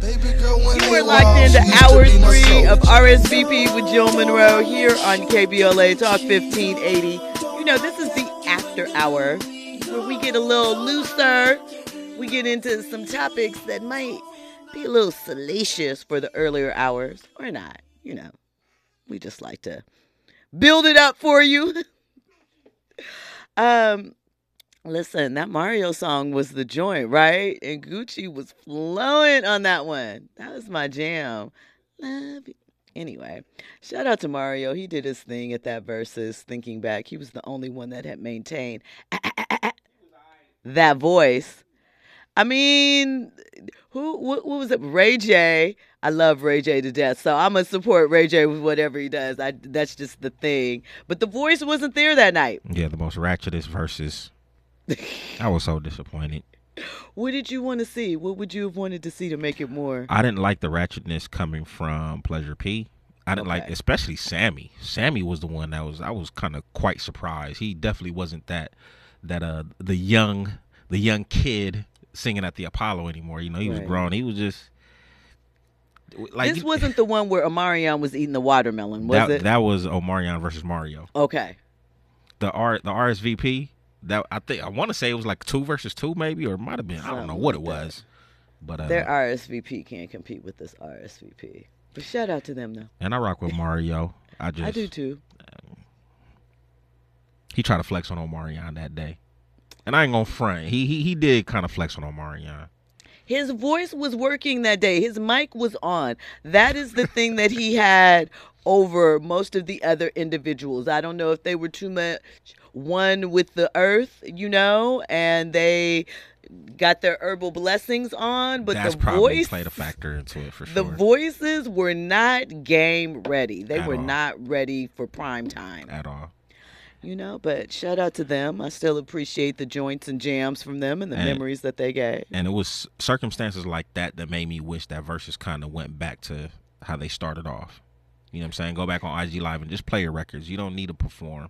You are locked into hour three of RSVP with Jill Munroe here on KBLA Talk 1580. You know, this is the after hour where we get a little looser. We get into some topics that might be a little salacious for the earlier hours or not. You know, we just like to build it up for you. um, listen, that Mario song was the joint, right? And Gucci was flowing on that one. That was my jam. Love you. Anyway, shout out to Mario. He did his thing at that verses. Thinking back, he was the only one that had maintained that voice. I mean, who what, what was it? Ray J. I love Ray J to death, so I'm gonna support Ray J with whatever he does. I that's just the thing. But the voice wasn't there that night. Yeah, the most ratchetest verses. I was so disappointed. What did you want to see? What would you have wanted to see to make it more? I didn't like the ratchetness coming from Pleasure P. I didn't like, especially Sammy. Sammy was the one that was. I was kind of quite surprised. He definitely wasn't that that uh the young the young kid singing at the Apollo anymore. You know, he was grown. He was just like this wasn't the one where Omarion was eating the watermelon, was that, it? that was Omarion versus Mario. okay. The R the RSVP that I think I want to say it was like two versus two maybe or it might have been I don't know what like it that. was, but uh, Their RSVP can't compete with this RSVP. But shout out to them though. and I rock with Mario. I just I do too. he tried to flex on Omarion that day, and I ain't gonna front. He he he did kind of flex on Omarion. His voice was working that day. His mic was on. That is the thing that he had over most of the other individuals. I don't know if they were too much one with the earth, you know, and they got their herbal blessings on, but That's the probably voice played a factor into it for sure. The voices were not game ready. They At were all. not ready for prime time. at all. You know, but shout out to them. I still appreciate the joints and jams from them and the And- memories that they gave. And it was circumstances like that that made me wish that verses kind of went back to how they started off. You know what I'm saying? Go back on IG Live and just play your records. You don't need to perform.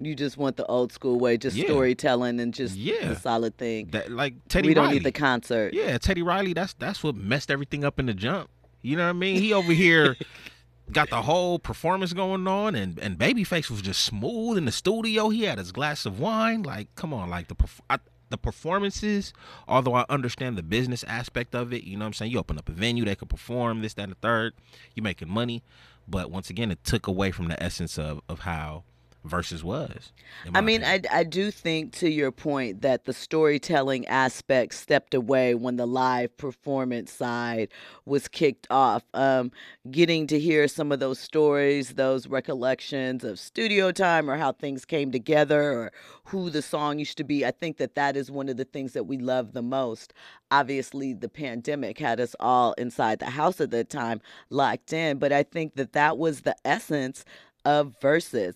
You just want the old school way, just Yeah. storytelling and just Yeah. the solid thing. That like Teddy we don't need the concert. Yeah, Teddy Riley. That's that's what messed everything up in the jump. You know what I mean? He over here got the whole performance going on, and and Babyface was just smooth in the studio. He had his glass of wine. Like, come on, like the perf- I, the performances. Although I understand the business aspect of it, you know what I'm saying. You open up a venue, they could perform this, that, and the third. You're making money, but once again, it took away from the essence of of how versus was. I mean, opinion. I, I do think to your point that the storytelling aspect stepped away when the live performance side was kicked off. Um, getting to hear some of those stories, those recollections of studio time or how things came together or who the song used to be, I think that that is one of the things that we love the most. Obviously, the pandemic had us all inside the house at that time, locked in, but I think that that was the essence of verses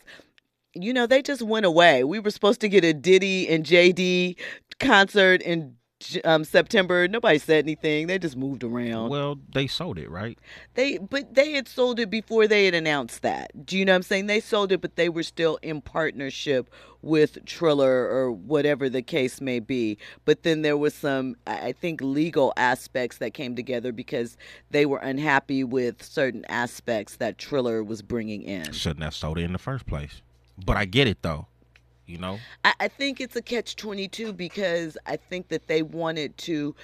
you know, they just went away. We were supposed to get a Diddy and JD concert in um, September. Nobody said anything. They just moved around. well, they sold it right. They, but they had sold it before they had announced that. Do you know what I'm saying? They sold it, but they were still in partnership with Triller or whatever the case may be. But then there was some, I I think, legal aspects that came together because they were unhappy with certain aspects that Triller was bringing in. Shouldn't have sold it in the first place. But I get it though. You know. I, I think it's a catch 22 because I think that they wanted to,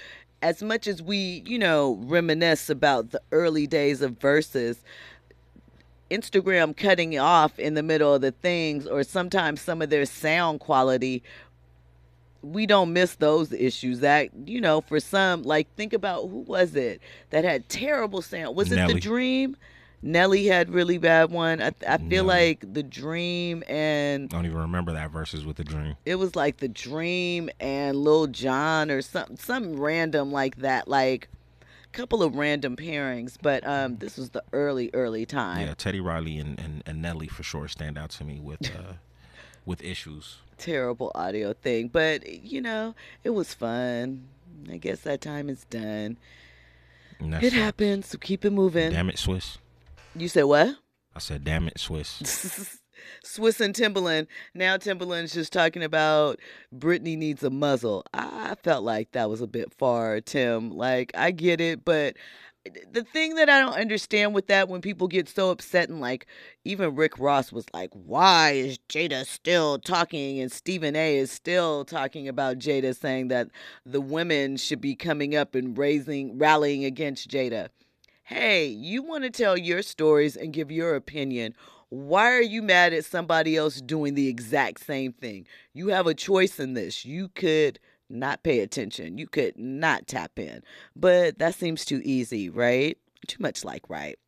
as much as we, you know, reminisce about the early days of verses, Instagram cutting off in the middle of the things, or sometimes some of their sound quality. We don't miss those issues. That you know, for some, like think about who was it that had terrible sound? Was it the Dream? Nelly had really bad one. I, I feel Nelly. like the Dream and I don't even remember that verses with the dream. it was like the Dream and Lil Jon or something, something random like that, like a couple of random pairings. But um, this was the early, early time. Yeah, Teddy Riley and, and, and Nelly for sure stand out to me with uh, with issues. Terrible audio thing, but you know, it was fun. I guess that time is done. It happens. So keep it moving. Damn it, Swizz. You said what? I said, damn it, Swizz. Swizz and Timbaland. Now Timbaland's just talking about Britney needs a muzzle. I felt like that was a bit far, Tim. Like I get it, but the thing that I don't understand with that when people get so upset and like even Rick Ross was like, why is Jada still talking? And Stephen A is still talking about Jada, saying that the women should be coming up and raising, rallying against Jada. Hey, you want to tell your stories and give your opinion. Why are you mad at somebody else doing the exact same thing? You have a choice in this. You could not pay attention. You could not tap in. But that seems too easy, right? Too much like right.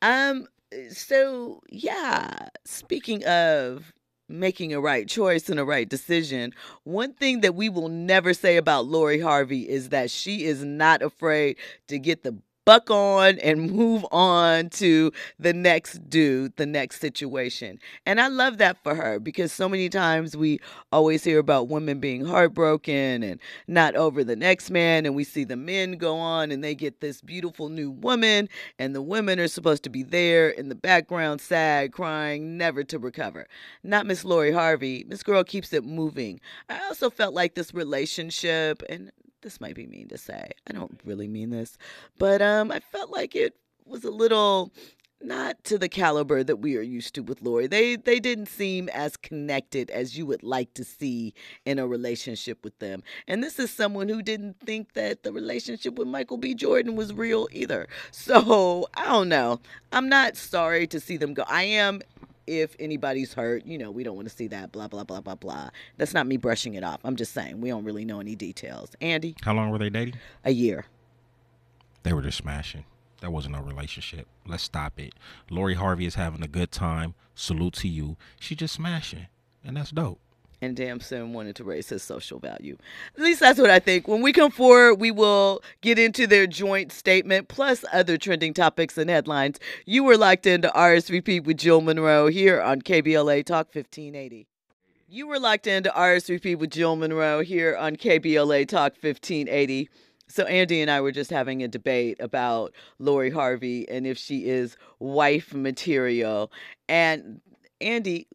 Um so yeah, speaking of making a right choice and a right decision, one thing that we will never say about Lori Harvey is that she is not afraid to get the buck on and move on to the next dude, the next situation. And I love that for her because so many times we always hear about women being heartbroken and not over the next man. And we see the men go on and they get this beautiful new woman, and the women are supposed to be there in the background, sad, crying, never to recover. Not Miss Lori Harvey. Miss Girl keeps it moving. I also felt like this relationship, and this might be mean to say. I don't really mean this, but um, I felt like it was a little not to the caliber that we are used to with Lori. They they didn't seem as connected as you would like to see in a relationship with them. And this is someone who didn't think that the relationship with Michael B. Jordan was real either. So I don't know. I'm not sorry to see them go. I am if anybody's hurt, you know, we don't want to see that, blah, blah, blah, blah, blah. That's not me brushing it off. I'm just saying we don't really know any details. Andy? How long were they dating? A year. They were just smashing. That wasn't a relationship. Let's stop it. Lori Harvey is having a good time. Salute to you. She just smashing. And that's dope and Damson wanted to raise his social value. At least that's what I think. When we come forward, we will get into their joint statement plus other trending topics and headlines. You were locked into RSVP with Jill Munroe here on KBLA Talk 1580. You were locked into RSVP with Jill Munroe here on KBLA Talk 1580. So Andy and I were just having a debate about Lori Harvey and if she is wife material. And Andy,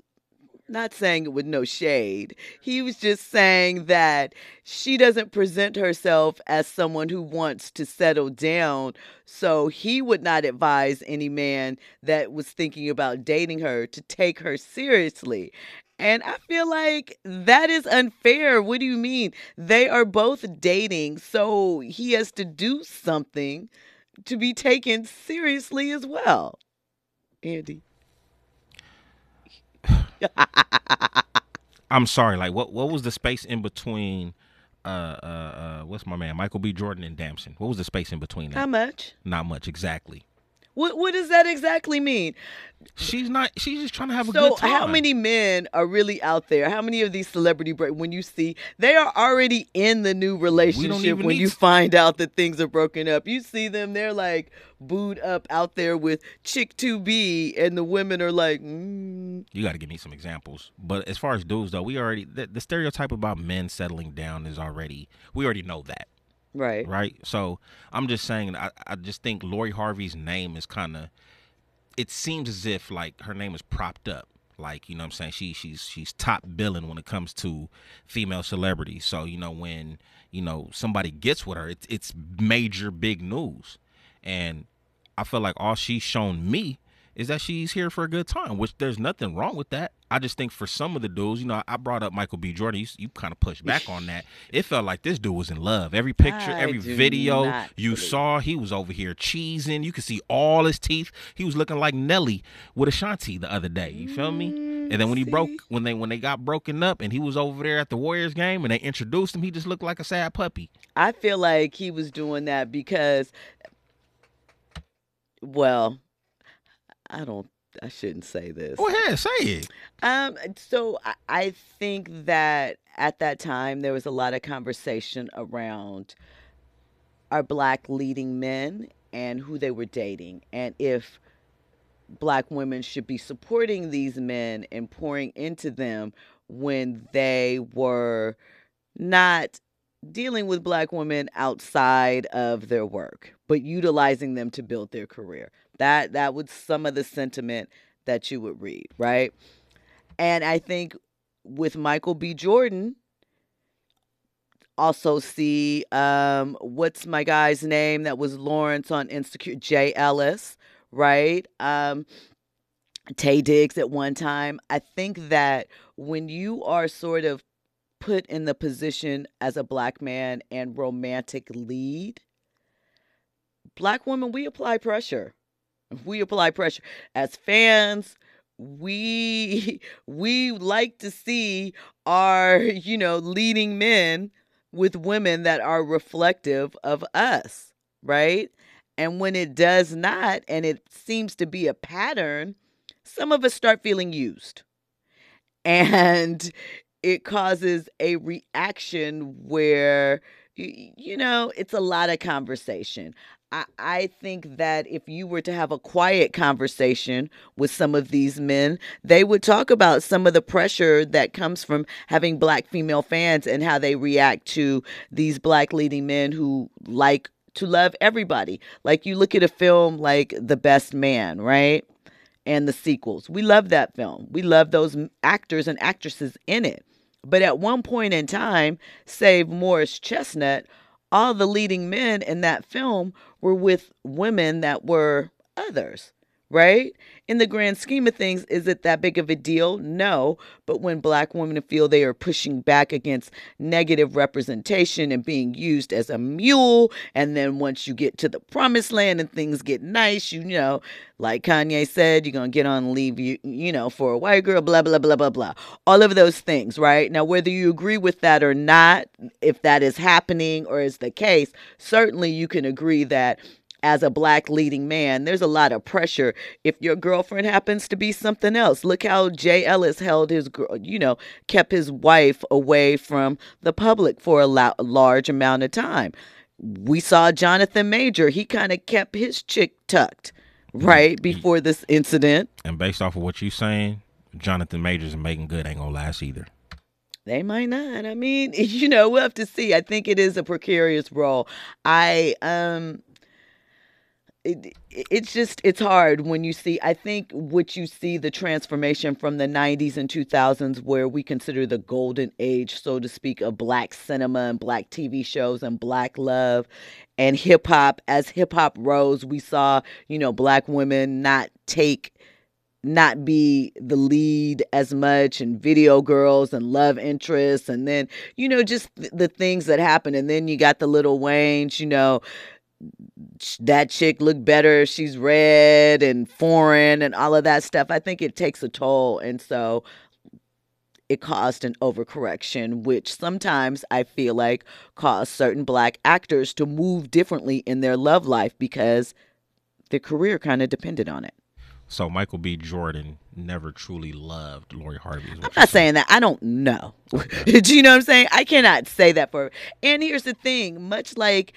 not saying it with no shade. He was just saying that she doesn't present herself as someone who wants to settle down. So he would not advise any man that was thinking about dating her to take her seriously. And I feel like that is unfair. What do you mean? They are both dating, so he has to do something to be taken seriously as well. Andy. I'm sorry. Like, what what was the space in between? Uh, uh, uh, what's my man, Michael B. Jordan and Damson? What was the space in between that? How much? Not much, exactly. What What does that exactly mean? She's not. She's just trying to have a so good time. So, how many men are really out there? How many of these celebrity break when you see they are already in the new relationship when you to... find out that things are broken up? You see them, they're like booed up out there with chick to be, and the women are like. Mm. You got to give me some examples. But as far as dudes though, we already the, the stereotype about men settling down is already we already know that. Right. Right. So I'm just saying, I, I just think Lori Harvey's name is kind of, it seems as if like her name is propped up. Like, you know I'm saying? She she's she's top billing when it comes to female celebrities. So, you know, when, you know, somebody gets with her, it's it's major big news. And I feel like all she's shown me is that she's here for a good time, which there's nothing wrong with that. I just think for some of the dudes, you know, I brought up Michael B. Jordan. You, you kind of pushed back on that. It felt like this dude was in love. Every picture, I every video you believe. saw, he was over here cheesing. You could see all his teeth. He was looking like Nelly with Ashanti the other day. You feel me? Mm, And then when he see? broke, when they when they got broken up, and he was over there at the Warriors game, and they introduced him, he just looked like a sad puppy. I feel like he was doing that because, well, I don't. I shouldn't say this. Go ahead, say it. Um, so I, I think that at that time there was a lot of conversation around our black leading men and who they were dating, and if black women should be supporting these men and pouring into them when they were not dealing with black women outside of their work but utilizing them to build their career that that was some of the sentiment that you would read, right? And I think with Michael B. Jordan, also see um, what's my guy's name that was Lawrence on Insecure, Jay Ellis, right? Um, Taye Diggs at one time. I think that when you are sort of put in the position as a black man and romantic lead, black women, we apply pressure. We apply pressure as fans. We we like to see our you know leading men with women that are reflective of us, right? And when it does not, and it seems to be a pattern, some of us start feeling used. And it causes a reaction where, you know, it's a lot of conversation. I, I think that if you were to have a quiet conversation with some of these men, they would talk about some of the pressure that comes from having black female fans and how they react to these black leading men who like to love everybody. Like you look at a film like The Best Man, right? And the sequels. We love that film. We love those actors and actresses in it. But at one point in time, save Morris Chestnut, all the leading men in that film were with women that were others, right? In the grand scheme of things, is it that big of a deal? No. But when black women feel they are pushing back against negative representation and being used as a mule, and then once you get to the promised land and things get nice, you, know, like Kanye said, you're gonna get on leave you, you know, for a white girl, blah, blah, blah, blah, blah. All of those things, right? Now, whether you agree with that or not, if that is happening or is the case, certainly you can agree that as a black leading man, there's a lot of pressure if your girlfriend happens to be something else. Look how Jay Ellis held his, girl you know, kept his wife away from the public for a la- large amount of time. We saw Jonathan Major, he kind of kept his chick tucked, right, before this incident. And based off of what you're saying, Jonathan Majors and Meagan Good ain't gonna last either. They might not. I mean, you know, we'll have to see. I think it is a precarious role. I um it, it's just it's hard when you see i think what you see the transformation from the 90s and 2000s where we consider the golden age so to speak of black cinema and black tv shows and black love and hip hop. As hip hop rose we saw you know black women not take not be the lead as much and video girls and love interests. And then you know just the things that happen and then you got the little Waynes you know that chick look better she's red and foreign and all of that stuff. I think it takes a toll and so it caused an overcorrection which sometimes i feel like caused certain black actors to move differently in their love life because their career kind of depended on it. So michael b. Jordan never truly loved lori harvey i'm not saying. saying that. I don't know. Okay. do you know what i'm saying? I cannot say that for and here's the thing much like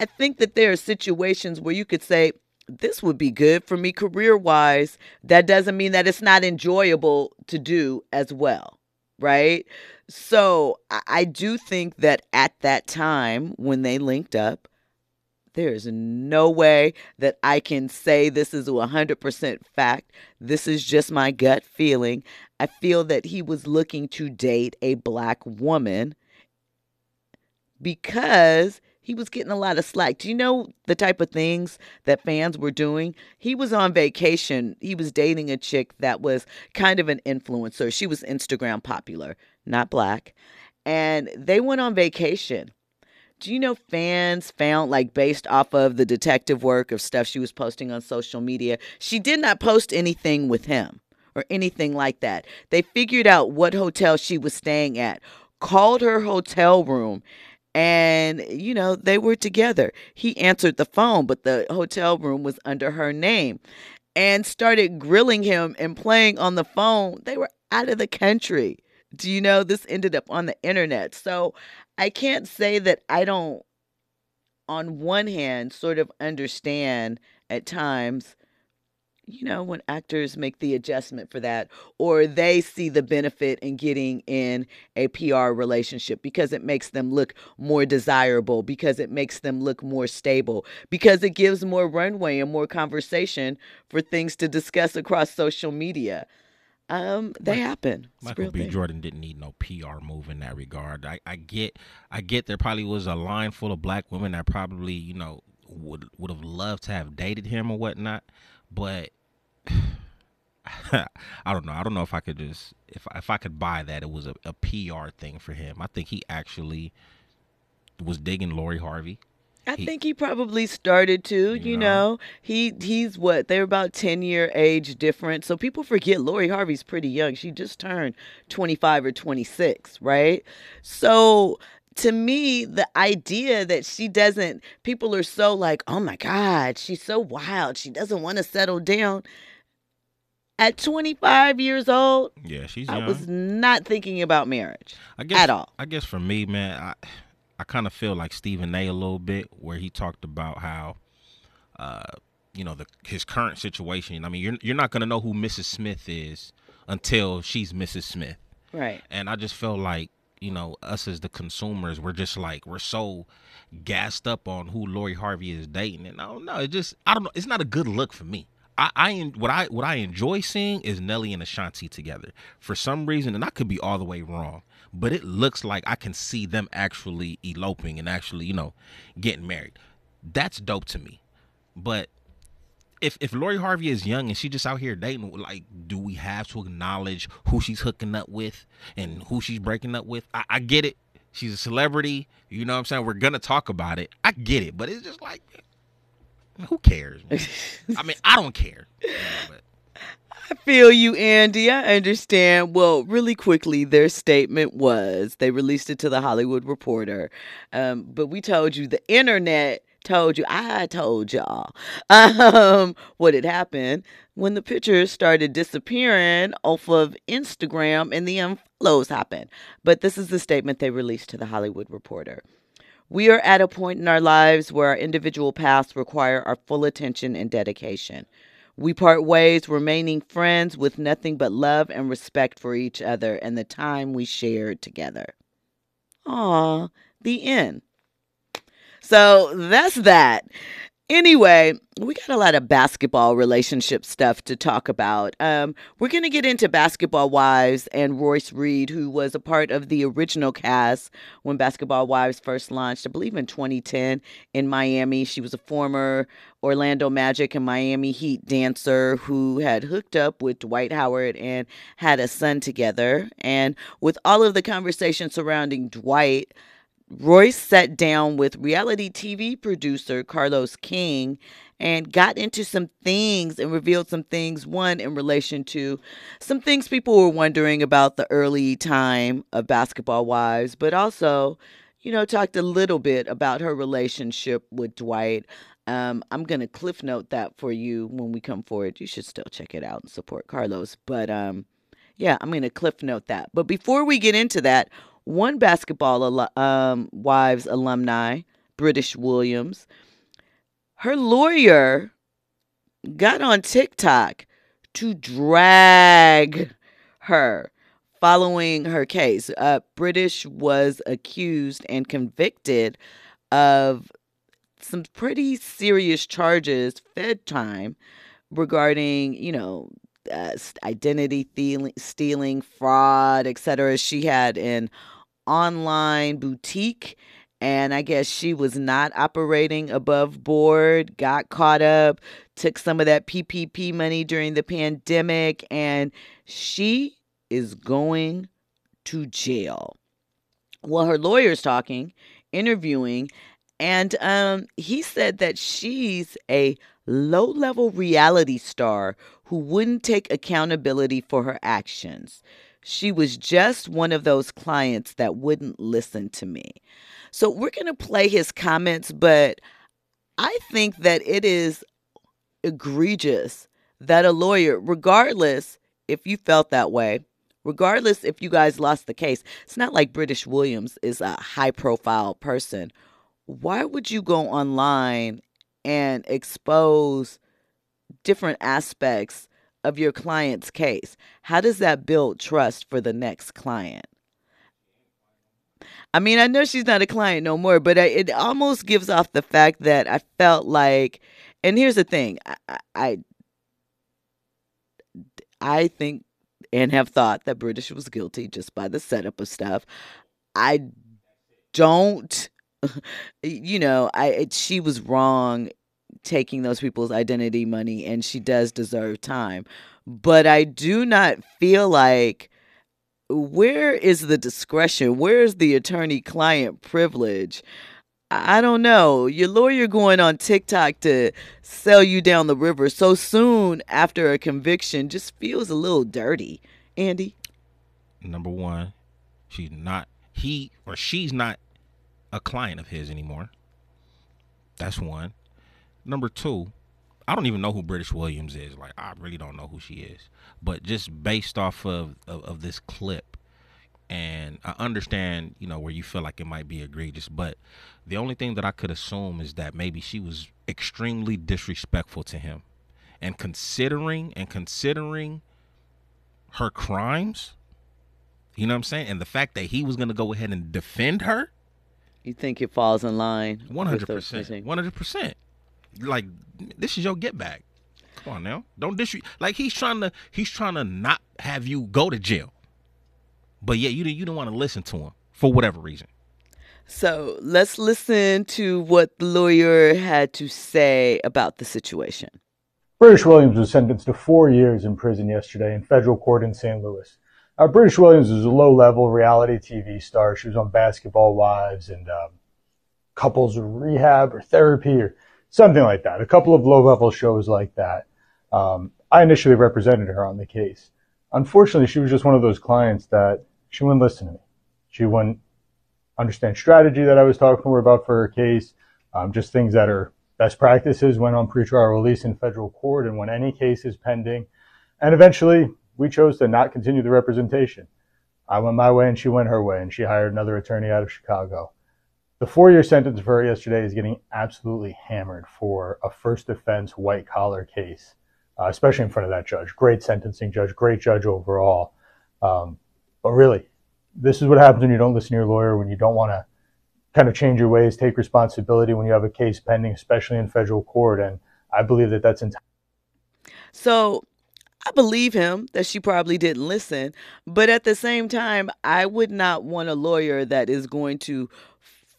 I think that there are situations where you could say, this would be good for me career wise. That doesn't mean that it's not enjoyable to do as well, right? So I do think that at that time when they linked up, there's no way that I can say this is a 100% fact. This is just my gut feeling. I feel that he was looking to date a black woman because he was getting a lot of slack. Do you know the type of things that fans were doing? He was on vacation. He was dating a chick that was kind of an influencer. She was Instagram popular, not black. And they went on vacation. Do you know fans found, like, based off of the detective work of stuff she was posting on social media, she did not post anything with him or anything like that. They figured out what hotel she was staying at, called her hotel room, and you know they were together. He answered the phone but the hotel room was under her name and started grilling him and playing on the phone. They were out of the country. Do you know this ended up on the internet. So i can't say that i don't on one hand sort of understand at times you know, when actors make the adjustment for that, or they see the benefit in getting in a PR relationship because it makes them look more desirable, because it makes them look more stable, because it gives more runway and more conversation for things to discuss across social media. Um, they Mike- happen. It's Michael B. thing. Jordan didn't need no PR move in that regard. I, I get I get there probably was a line full of black women that probably, you know, would would have loved to have dated him or whatnot. But I don't know. I don't know if I could just if if I could buy that it was a, a PR thing for him. I think he actually was digging Lori Harvey. I He- think he probably started to, You you know? know. He he's what? They're about 10 year age difference. So people forget Lori Harvey's pretty young. She just turned 25 or 26, right? So to me, the idea that she doesn't people are so like, "Oh my god, she's so wild. She doesn't want to settle down." At 25 years old, Yeah, she's I was not thinking about marriage I guess, at all. I guess for me, man, I I kind of feel like Stephen A. a little bit, where he talked about how, uh, you know, the his current situation. I mean, you're you're not gonna know who Mrs. Smith is until she's Mrs. Smith, Right. and I just feel like you know us as the consumers, we're just like we're so gassed up on who Lori Harvey is dating, and I don't know. It just I don't know. It's not a good look for me. I, I what I what I enjoy seeing is Nelly and Ashanti together for some reason, and I could be all the way wrong, but it looks like I can see them actually eloping and actually you know getting married. That's dope to me. But if if Lori Harvey is young and she just out here dating, like, do we have to acknowledge who she's hooking up with and who she's breaking up with? I, I get it. She's a celebrity. You know what I'm saying? We're gonna talk about it. I get it, but it's just like, who cares? I mean, I don't care. you know, but I feel you, Andy. I understand. Well, really quickly, their statement was they released it to the Hollywood Reporter. Um, but we told you, the internet told you, I told y'all um, what had happened when the pictures started disappearing off of Instagram and the unfollows happened. But this is the statement they released to the Hollywood Reporter. We are at a point in our lives where our individual paths require our full attention and dedication. We part ways, remaining friends with nothing but love and respect for each other and the time we shared together. Aw, the end. So that's that. Anyway, we got a lot of basketball relationship stuff to talk about. Um, we're going to get into Basketball Wives and Royce Reed, who was a part of the original cast when Basketball Wives first launched, I believe in 2010 in Miami. She was a former Orlando Magic and Miami Heat dancer who had hooked up with Dwight Howard and had a son together. And with all of the conversation surrounding Dwight, Royce sat down with reality TV producer Carlos King and got into some things and revealed some things. One, in relation to some things people were wondering about the early time of Basketball Wives, but also, you know, talked a little bit about her relationship with Dwight. Um, I'm going to cliff note that for you when we come forward. You should still check it out and support Carlos. But um, yeah, I'm going to cliff note that. But before we get into that, one basketball al- um, wives alumni, Brittish Williams, her lawyer got on TikTok to drag her following her case. Uh, Brittish was accused and convicted of some pretty serious charges, Fed time, regarding, you know, uh, identity stealing, stealing, fraud, etc. She had an online boutique, and I guess she was not operating above board. Got caught up, took some of that PPP money during the pandemic, and she is going to jail. Well, her lawyer's talking, interviewing, and um, he said that she's a low level reality star who wouldn't take accountability for her actions. She was just one of those clients that wouldn't listen to me. So we're going to play his comments, but I think that it is egregious that a lawyer, regardless if you felt that way, regardless if you guys lost the case, it's not like Brittish Williams is a high profile person. Why would you go online and expose different aspects of your client's case. How does that build trust for the next client? I mean, I know she's not a client no more, but I, it almost gives off the fact that I felt like, and here's the thing, I, I, I think and have thought that Brittish was guilty just by the setup of stuff. I don't, you know, I she was wrong taking those people's identity money, and she does deserve time. But I do not feel like where is the discretion? Where is the attorney client privilege? I don't know. Your lawyer going on TikTok to sell you down the river so soon after a conviction just feels a little dirty. Andy? Number one, she's not, he or she's not a client of his anymore. That's one. Number two, I don't even know who Brittish Williams is. Like, I really don't know who she is. But just based off of, of, of this clip, and I understand, you know, where you feel like it might be egregious, but the only thing that I could assume is that maybe she was extremely disrespectful to him. And considering and considering her crimes, you know what I'm saying? And the fact that he was going to go ahead and defend her, you think it falls in line? 100%. 100%. Like this is your get back. Come on now. Don't disre like he's trying to he's trying to not have you go to jail. But yeah, you you don't want to listen to him for whatever reason. So let's listen to what the lawyer had to say about the situation. Brittish Williams was sentenced to four years in prison yesterday in federal court in St. Louis. Uh, Brittish Williams is a low-level reality TV star. She was on Basketball Wives and um, Couples Rehab or Therapy or something like that. A couple of low-level shows like that. Um, I initially represented her on the case. Unfortunately, she was just one of those clients that she wouldn't listen to me. She wouldn't understand strategy that I was talking to her about for her case, um, just things that are best practices when on pretrial release in federal court and when any case is pending. And eventually, we chose to not continue the representation. I went my way and she went her way, and she hired another attorney out of Chicago. The four year sentence for yesterday is getting absolutely hammered for a first offense white collar case, uh, especially in front of that judge. Great sentencing judge, great judge overall. Um, but really, this is what happens when you don't listen to your lawyer, when you don't want to kind of change your ways, take responsibility when you have a case pending, especially in federal court. And I believe that that's entirely. So I believe him that she probably didn't listen. But at the same time, I would not want a lawyer that is going to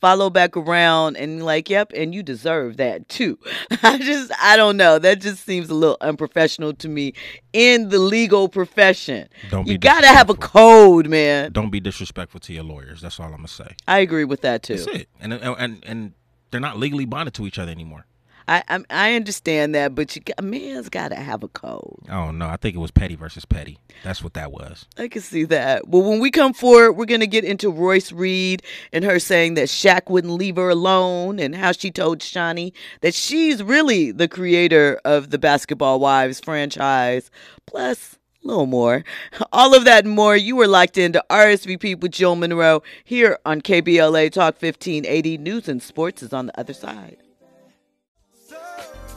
follow back around and like, yep, and you deserve that too. I just, I don't know. That just seems a little unprofessional to me in the legal profession. Don't you got to have a code, man. Don't be disrespectful to your lawyers. That's all I'm gonna say. I agree with that too. That's it. And and and they're not legally bonded to each other anymore. I I, I understand that, but you, a man's got to have a code. Oh no, I think it was petty versus petty. That's what that was. I can see that. Well, when we come forward, we're gonna get into Royce Reed and her saying that Shaq wouldn't leave her alone, and how she told Shaunie that she's really the creator of the Basketball Wives franchise. Plus. A little more. All of that and more. You were locked into RSVP with Jill Munroe here on KBLA Talk 1580. News and sports is on the other side.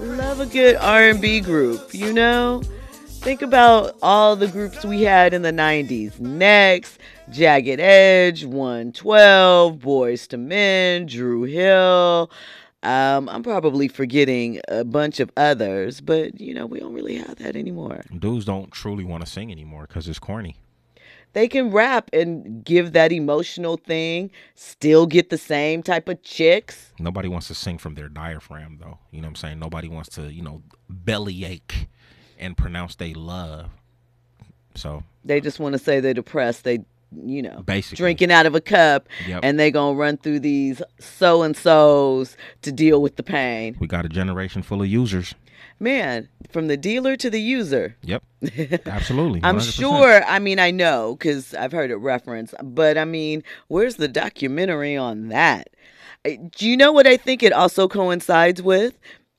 Love a good R&B group, you know? Think about all the groups we had in the 90s. Next, Jagged Edge, 112, Boyz II Men, Dru Hill. Um, I'm probably forgetting a bunch of others, but you know, we don't really have that anymore. Dudes don't truly want to sing anymore because it's corny they can rap and give that emotional thing, still get the same type of chicks. Nobody wants to sing from their diaphragm, though. You know what I'm saying? Nobody wants to, you know, bellyache and pronounce they love. So they just want to say they're depressed. They, you know, basically drinking out of a cup, yep. and they gonna run through these so and so's to deal with the pain. We got a generation full of users man, from the dealer to the user. Yep. Absolutely. I'm sure, I mean, I know because I've heard it referenced, but I mean, where's the documentary on that? Do you know what I think it also coincides with?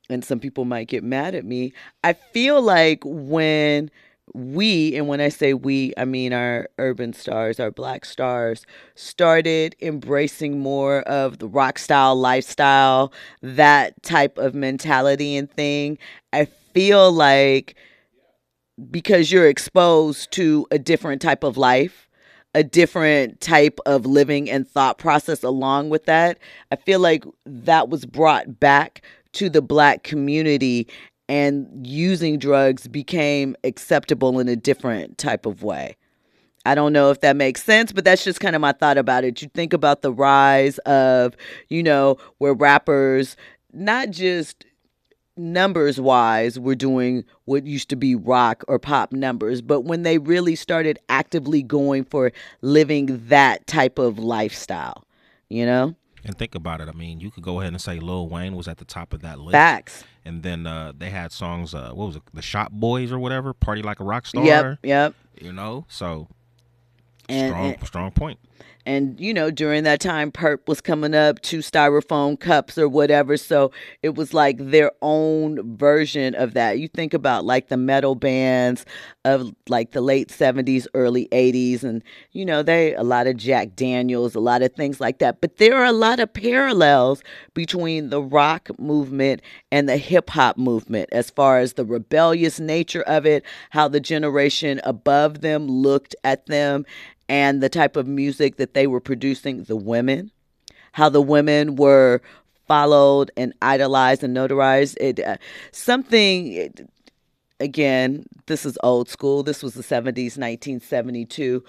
And some people might get mad at me. I feel like when we, and when I say we, I mean our urban stars, our black stars, started embracing more of the rock style lifestyle, that type of mentality and thing. I feel like because you're exposed to a different type of life, a different type of living and thought process along with that, I feel like that was brought back to the black community and using drugs became acceptable in a different type of way. I don't know if that makes sense, but that's just kind of my thought about it. You think about the rise of, you know, where rappers not just numbers wise were doing what used to be rock or pop numbers, but when they really started actively going for living that type of lifestyle, you know? And think about it. I mean, you could go ahead and say Lil Wayne was at the top of that list. Facts. And then uh, they had songs, uh, what was it, The Shop Boyz or whatever, Party Like a Rock Star. Yep, yep. You know, so And- strong, and- strong point. And, you know, during that time, Purp was coming up, two styrofoam cups or whatever. So it was like their own version of that. You think about like the metal bands of like the late 70s, early 80s. And, you know, they, a lot of Jack Daniels, a lot of things like that. But there are a lot of parallels between the rock movement and the hip hop movement as far as the rebellious nature of it, how the generation above them looked at them and the type of music that they were producing, the women, how the women were followed and idolized and notarized. It uh, something. It, again, this is old school. This was the seventies, nineteen seventy two,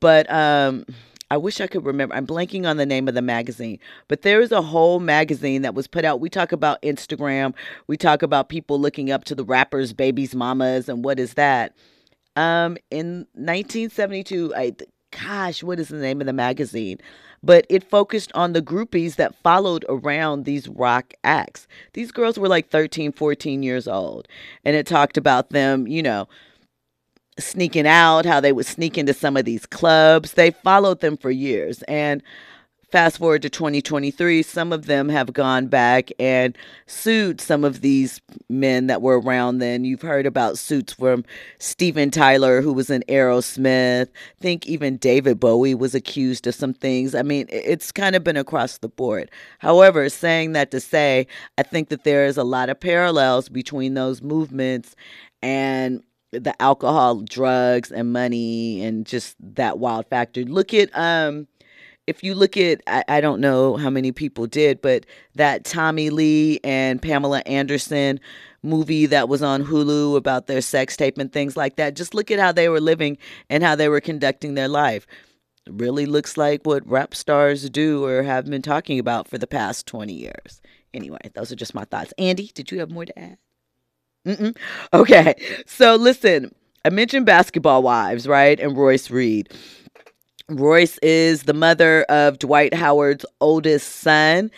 but um. I wish I could remember. I'm blanking on the name of the magazine, but there is a whole magazine that was put out. We talk about Instagram. We talk about people looking up to the rappers, babies, mamas, and what is that? Um, in 1972, I gosh, what is the name of the magazine? But it focused on the groupies that followed around these rock acts. These girls were like 13, 14 years old. And it talked about them, you know, sneaking out, how they would sneak into some of these clubs. They followed them for years. And fast forward to 2023, some of them have gone back and sued some of these men that were around then. You've heard about suits from Steven Tyler, who was in Aerosmith. I think even David Bowie was accused of some things. I mean, it's kind of been across the board. However, saying that to say, I think that there is a lot of parallels between those movements and the alcohol, drugs, and money, and just that wild factor. Look at um if you look at I, I don't know how many people did, but that Tommy Lee and Pamela Anderson movie that was on Hulu about their sex tape and things like that. Just look at how they were living and how they were conducting their life. Really looks like what rap stars do or have been talking about for the past 20 years. Anyway, those are just my thoughts. Andy, did you have more to add? Mm-mm. Okay, so listen, I mentioned Basketball Wives, right? And Royce Reed. Royce is the mother of Dwight Howard's oldest son.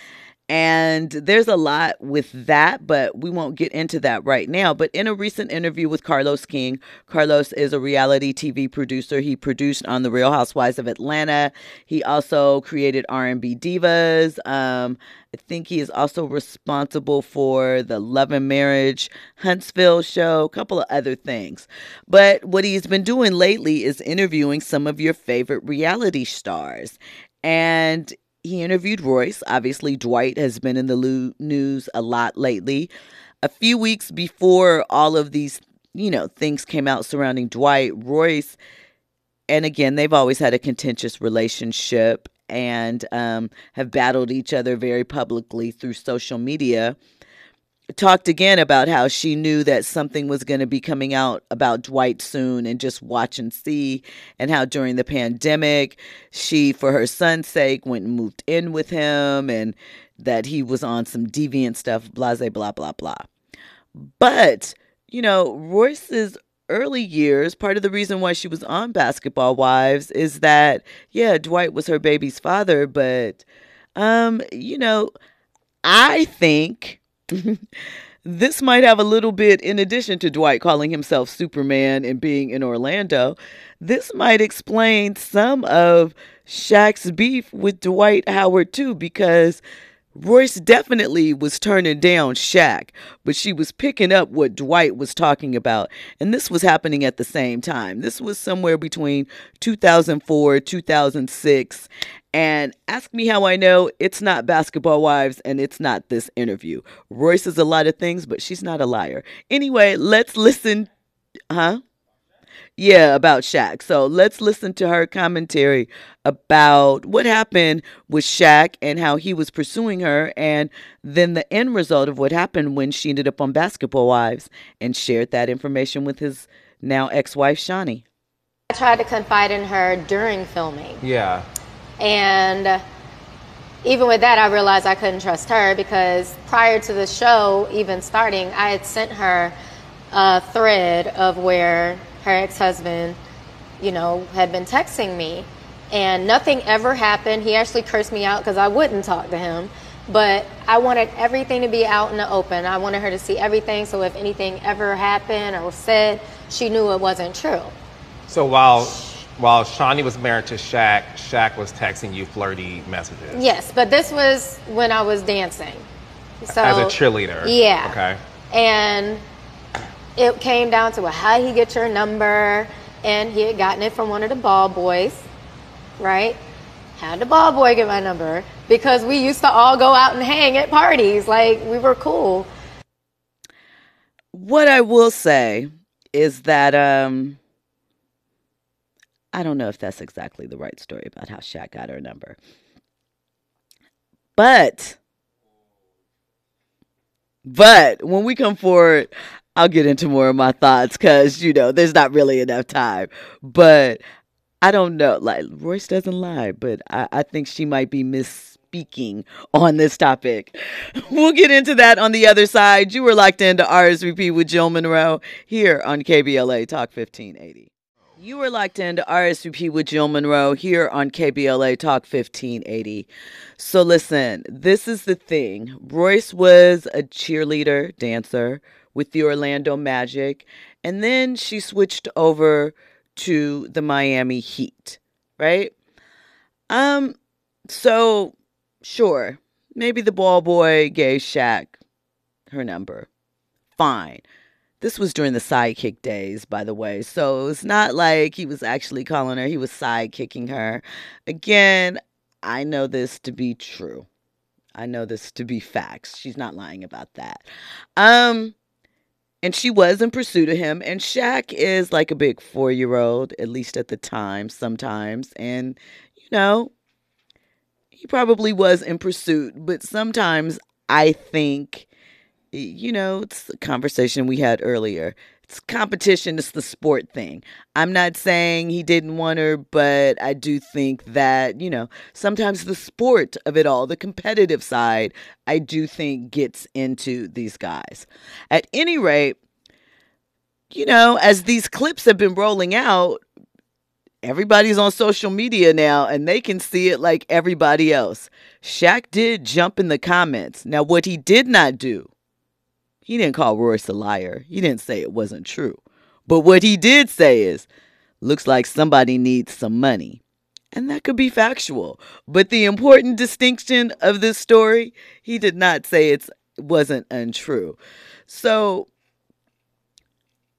And there's a lot with that, but we won't get into that right now. But in a recent interview with Carlos King, Carlos is a reality TV producer. He produced on The Real Housewives of Atlanta. He also created R&B Divas. Um, I think he is also responsible for the Love and Marriage Huntsville show, a couple of other things. But what he's been doing lately is interviewing some of your favorite reality stars. And he interviewed Royce. Obviously, Dwight has been in the news a lot lately. A few weeks before all of these, you know, things came out surrounding Dwight, Royce, and again, they've always had a contentious relationship and um, have battled each other very publicly through social media. Talked again about how she knew that something was going to be coming out about Dwight soon and just watch and see, and how during the pandemic, she, for her son's sake, went and moved in with him, and that he was on some deviant stuff, blah, blah, blah, blah. But, you know, Royce's early years, part of the reason why she was on Basketball Wives is that, yeah, Dwight was her baby's father, but, um, you know, I think this might have a little bit, in addition to Dwight calling himself Superman and being in Orlando, this might explain some of Shaq's beef with Dwight Howard too, because Royce definitely was turning down Shaq, but she was picking up what Dwight was talking about. And this was happening at the same time. This was somewhere between 2004, 2006. And ask me how I know it's not Basketball Wives and it's not this interview. Royce is a lot of things, but she's not a liar. Anyway, let's listen. Huh? Yeah, about Shaq. So let's listen to her commentary about what happened with Shaq and how he was pursuing her, and then the end result of what happened when she ended up on Basketball Wives and shared that information with his now ex wife, Shaunie. I tried to confide in her during filming. Yeah. And even with that, I realized I couldn't trust her because prior to the show even starting, I had sent her a thread of where her ex husband, you know, had been texting me. And nothing ever happened. He actually cursed me out because I wouldn't talk to him. But I wanted everything to be out in the open. I wanted her to see everything so if anything ever happened or was said, she knew it wasn't true. So while while Shaunie was married to Shaq, Shaq was texting you flirty messages. Yes, but this was when I was dancing. So As a cheerleader. Yeah. Okay. And it came down to well, how did he get your number? And he had gotten it from one of the ball boys, right? How did the ball boy get my number? Because we used to all go out and hang at parties. Like we were cool. What I will say is that um I don't know if that's exactly the right story about how Shaq got her number. But but when we come forward, I'll get into more of my thoughts because you know there's not really enough time. But I don't know. Like Royce doesn't lie, but I, I think she might be misspeaking on this topic. We'll get into that on the other side. You were locked into RSVP with Jill Munroe here on KBLA Talk 1580. You were locked into RSVP with Jill Munroe here on KBLA Talk 1580. So listen, this is the thing. Royce was a cheerleader, dancer with the Orlando Magic, and then she switched over to the Miami Heat, right? Um, so sure, maybe the ball boy gave Shaq her number. Fine. This was during the sidekick days, by the way. So it's not like he was actually calling her, he was sidekicking her. Again, I know this to be true. I know this to be facts. She's not lying about that. Um, and she was in pursuit of him. And Shaq is like a big four year old, at least at the time, sometimes. And, you know, he probably was in pursuit, but sometimes I think you know, it's the conversation we had earlier. It's competition, it's the sport thing. I'm not saying he didn't want her, but I do think that, you know, sometimes the sport of it all, the competitive side, I do think gets into these guys. At any rate, you know, as these clips have been rolling out, everybody's on social media now and they can see it like everybody else. Shaq did jump in the comments. Now, what he did not do he didn't call Royce a liar. He didn't say it wasn't true. But what he did say is, looks like somebody needs some money. And that could be factual. But the important distinction of this story, he did not say it wasn't untrue. So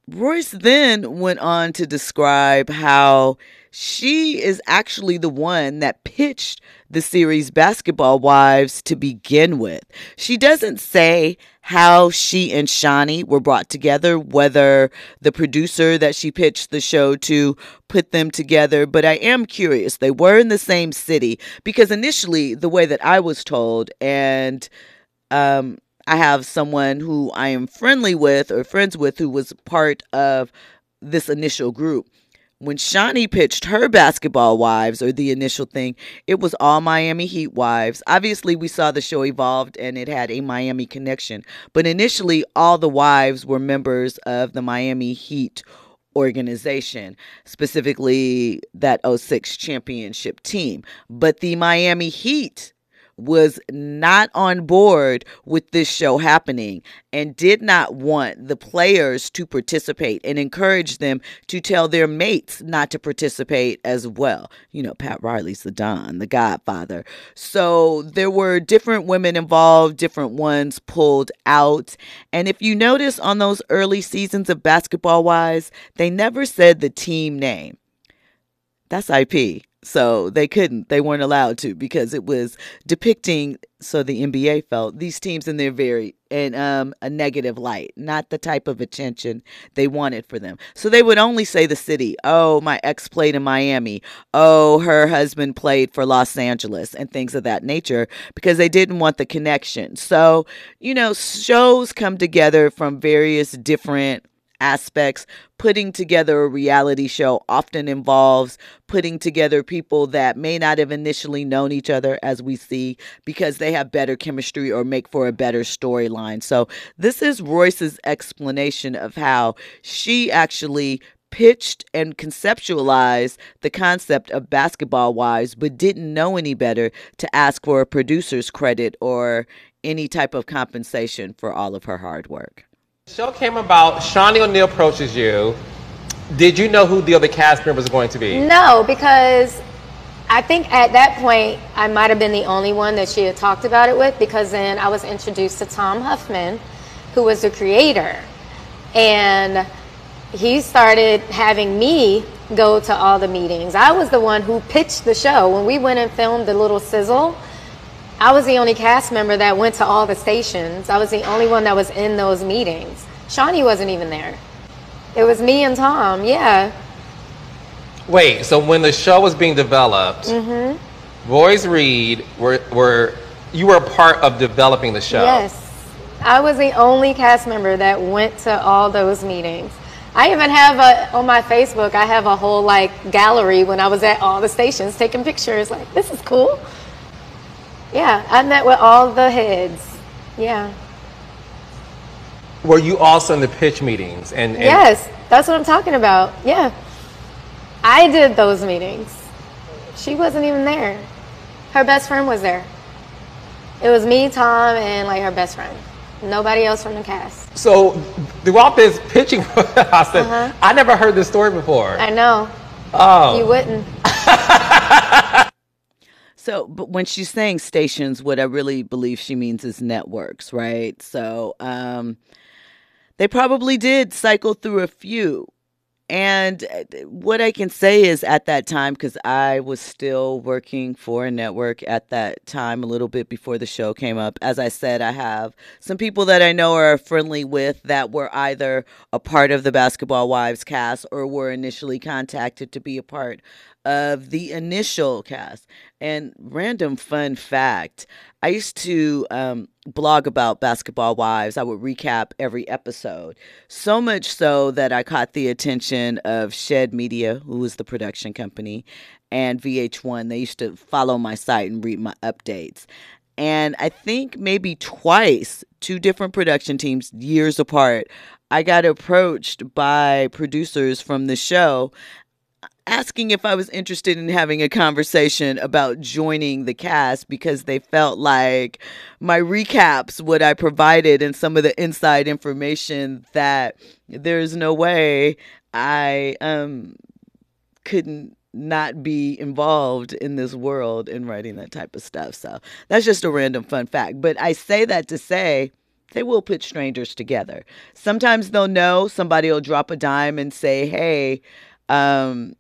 Royce then went on to describe how she is actually the one that pitched the series Basketball Wives to begin with. She doesn't say how she and Shaunie were brought together, whether the producer that she pitched the show to put them together, but I am curious. They were in the same city because initially, the way that I was told, and um, I have someone who I am friendly with or friends with who was part of this initial group when Shaunie pitched her basketball wives or the initial thing, it was all Miami Heat wives. Obviously, we saw the show evolved and it had a Miami connection, but initially, all the wives were members of the Miami Heat organization, specifically that 06 championship team. But the Miami Heat was not on board with this show happening and did not want the players to participate and encourage them to tell their mates not to participate as well. You know, Pat Riley's the Don, the Godfather. So there were different women involved, different ones pulled out. And if you notice on those early seasons of Basketball Wives, they never said the team name. That's IP. So they couldn't. They weren't allowed to because it was depicting so the NBA felt these teams in their very in um, a negative light, not the type of attention they wanted for them. So they would only say the city. Oh, my ex played in Miami. Oh, her husband played for Los Angeles and things of that nature because they didn't want the connection. So, you know, shows come together from various different aspects. Putting together a reality show often involves putting together people that may not have initially known each other, as we see, because they have better chemistry or make for a better storyline. So, this is Royce's explanation of how she actually pitched and conceptualized the concept of basketball wives, but didn't know any better to ask for a producer's credit or any type of compensation for all of her hard work. Show came about. Shaunie O'Neal approaches you. Did you know who the other cast member was going to be? No, because I think at that point I might have been the only one that she had talked about it with because then I was introduced to Tom Huffman, who was the creator. And he started having me go to all the meetings. I was the one who pitched the show. When we went and filmed the little sizzle, I was the only cast member that went to all the stations. I was the only one that was in those meetings. Shaunie wasn't even there. It was me and Tom, yeah. Wait, so when the show was being developed, Mm-hmm. Royce Reed were, were you were a part of developing the show. Yes. I was the only cast member that went to all those meetings. I even have a, on my Facebook, I have a whole like gallery when I was at all the stations taking pictures. Like, this is cool. Yeah, I met with all the heads. Yeah. Were you also in the pitch meetings? And, and Yes, that's what I'm talking about. Yeah. I did those meetings. She wasn't even there. Her best friend was there. It was me, Tom, and like her best friend. Nobody else from the cast. So throughout this pitching process, Uh-huh. I never heard this story before. I know. oh, You wouldn't. So, but when she's saying stations, what I really believe she means is networks, right? So, um, they probably did cycle through a few. And uh, what I can say is at that time, because I was still working for a network at that time, a little bit before the show came up. As I said, I have some people that I know are friendly with that were either a part of the Basketball Wives cast or were initially contacted to be a part of the initial cast. And random fun fact I used to um, blog about Basketball Wives. I would recap every episode. So much so that I caught the attention of Shed Media, who was the production company, and VH1. They used to follow my site and read my updates. And I think maybe twice, two different production teams, years apart, I got approached by producers from the show asking if I was interested in having a conversation about joining the cast because they felt like my recaps, what I provided, and some of the inside information that there's no way I um couldn't not be involved in this world in writing that type of stuff. So that's just a random fun fact. But I say that to say they will put strangers together. Sometimes they'll know somebody will drop a dime and say, hey, um,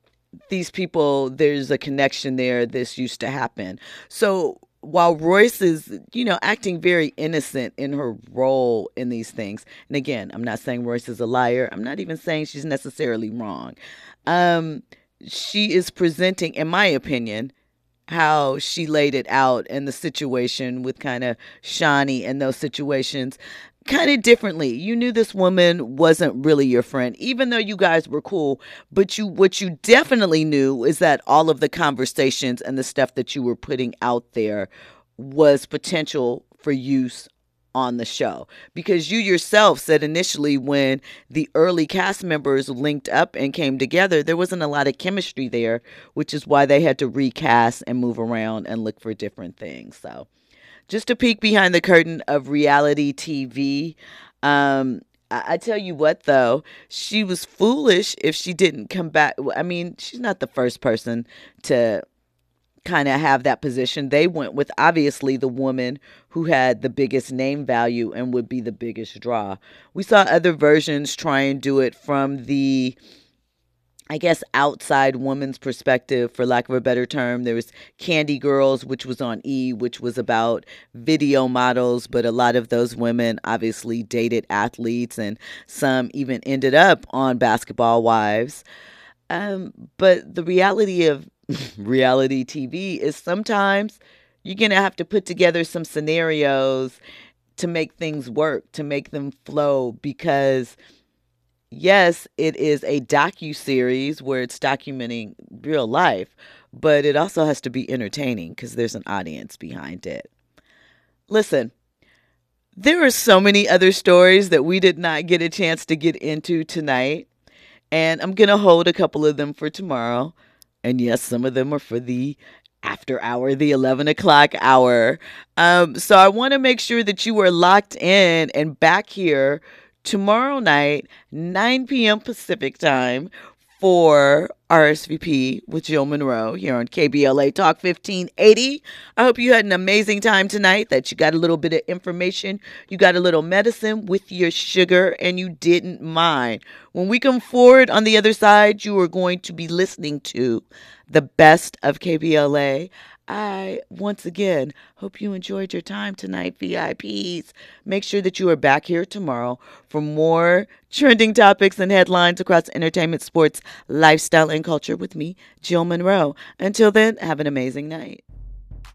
these people, there's a connection there. This used to happen. So while Royce is, you know, acting very innocent in her role in these things, and again, I'm not saying Royce is a liar. I'm not even saying she's necessarily wrong. Um, she is presenting, in my opinion, how she laid it out and the situation with kind of Shaunie and those situations kind of differently. You knew this woman wasn't really your friend, even though you guys were cool. But you, what you definitely knew is that all of the conversations and the stuff that you were putting out there was potential for use on the show because you yourself said initially when the early cast members linked up and came together there wasn't a lot of chemistry there which is why they had to recast and move around and look for different things so just a peek behind the curtain of reality tv um I, I tell you what though she was foolish if she didn't come back i mean she's not the first person to kind of have that position. They went with obviously the woman who had the biggest name value and would be the biggest draw. We saw other versions try and do it from the I guess outside woman's perspective, for lack of a better term. There was Candy Girls, which was on E, which was about video models, but a lot of those women obviously dated athletes, and some even ended up on Basketball Wives. Um, but the reality of reality TV is sometimes you're going to have to put together some scenarios to make things work, to make them flow because yes, it is a docu series where it's documenting real life, but it also has to be entertaining because there's an audience behind it. Listen, there are so many other stories that we did not get a chance to get into tonight, and I'm going to hold a couple of them for tomorrow. And yes, some of them are for the after hour, the 11 o'clock hour. Um, so I want to make sure that you are locked in and back here tomorrow night, 9 p.m. Pacific time, for RSVP with Jill Munroe here on KBLA Talk 1580. I hope you had an amazing time tonight, that you got a little bit of information, you got a little medicine with your sugar, and you didn't mind. When we come forward on the other side, you are going to be listening to the best of KBLA. I once again hope you enjoyed your time tonight, VIPs. Make sure that you are back here tomorrow for more trending topics and headlines across entertainment, sports, lifestyle, and culture with me, Jill Munroe. Until then, have an amazing night.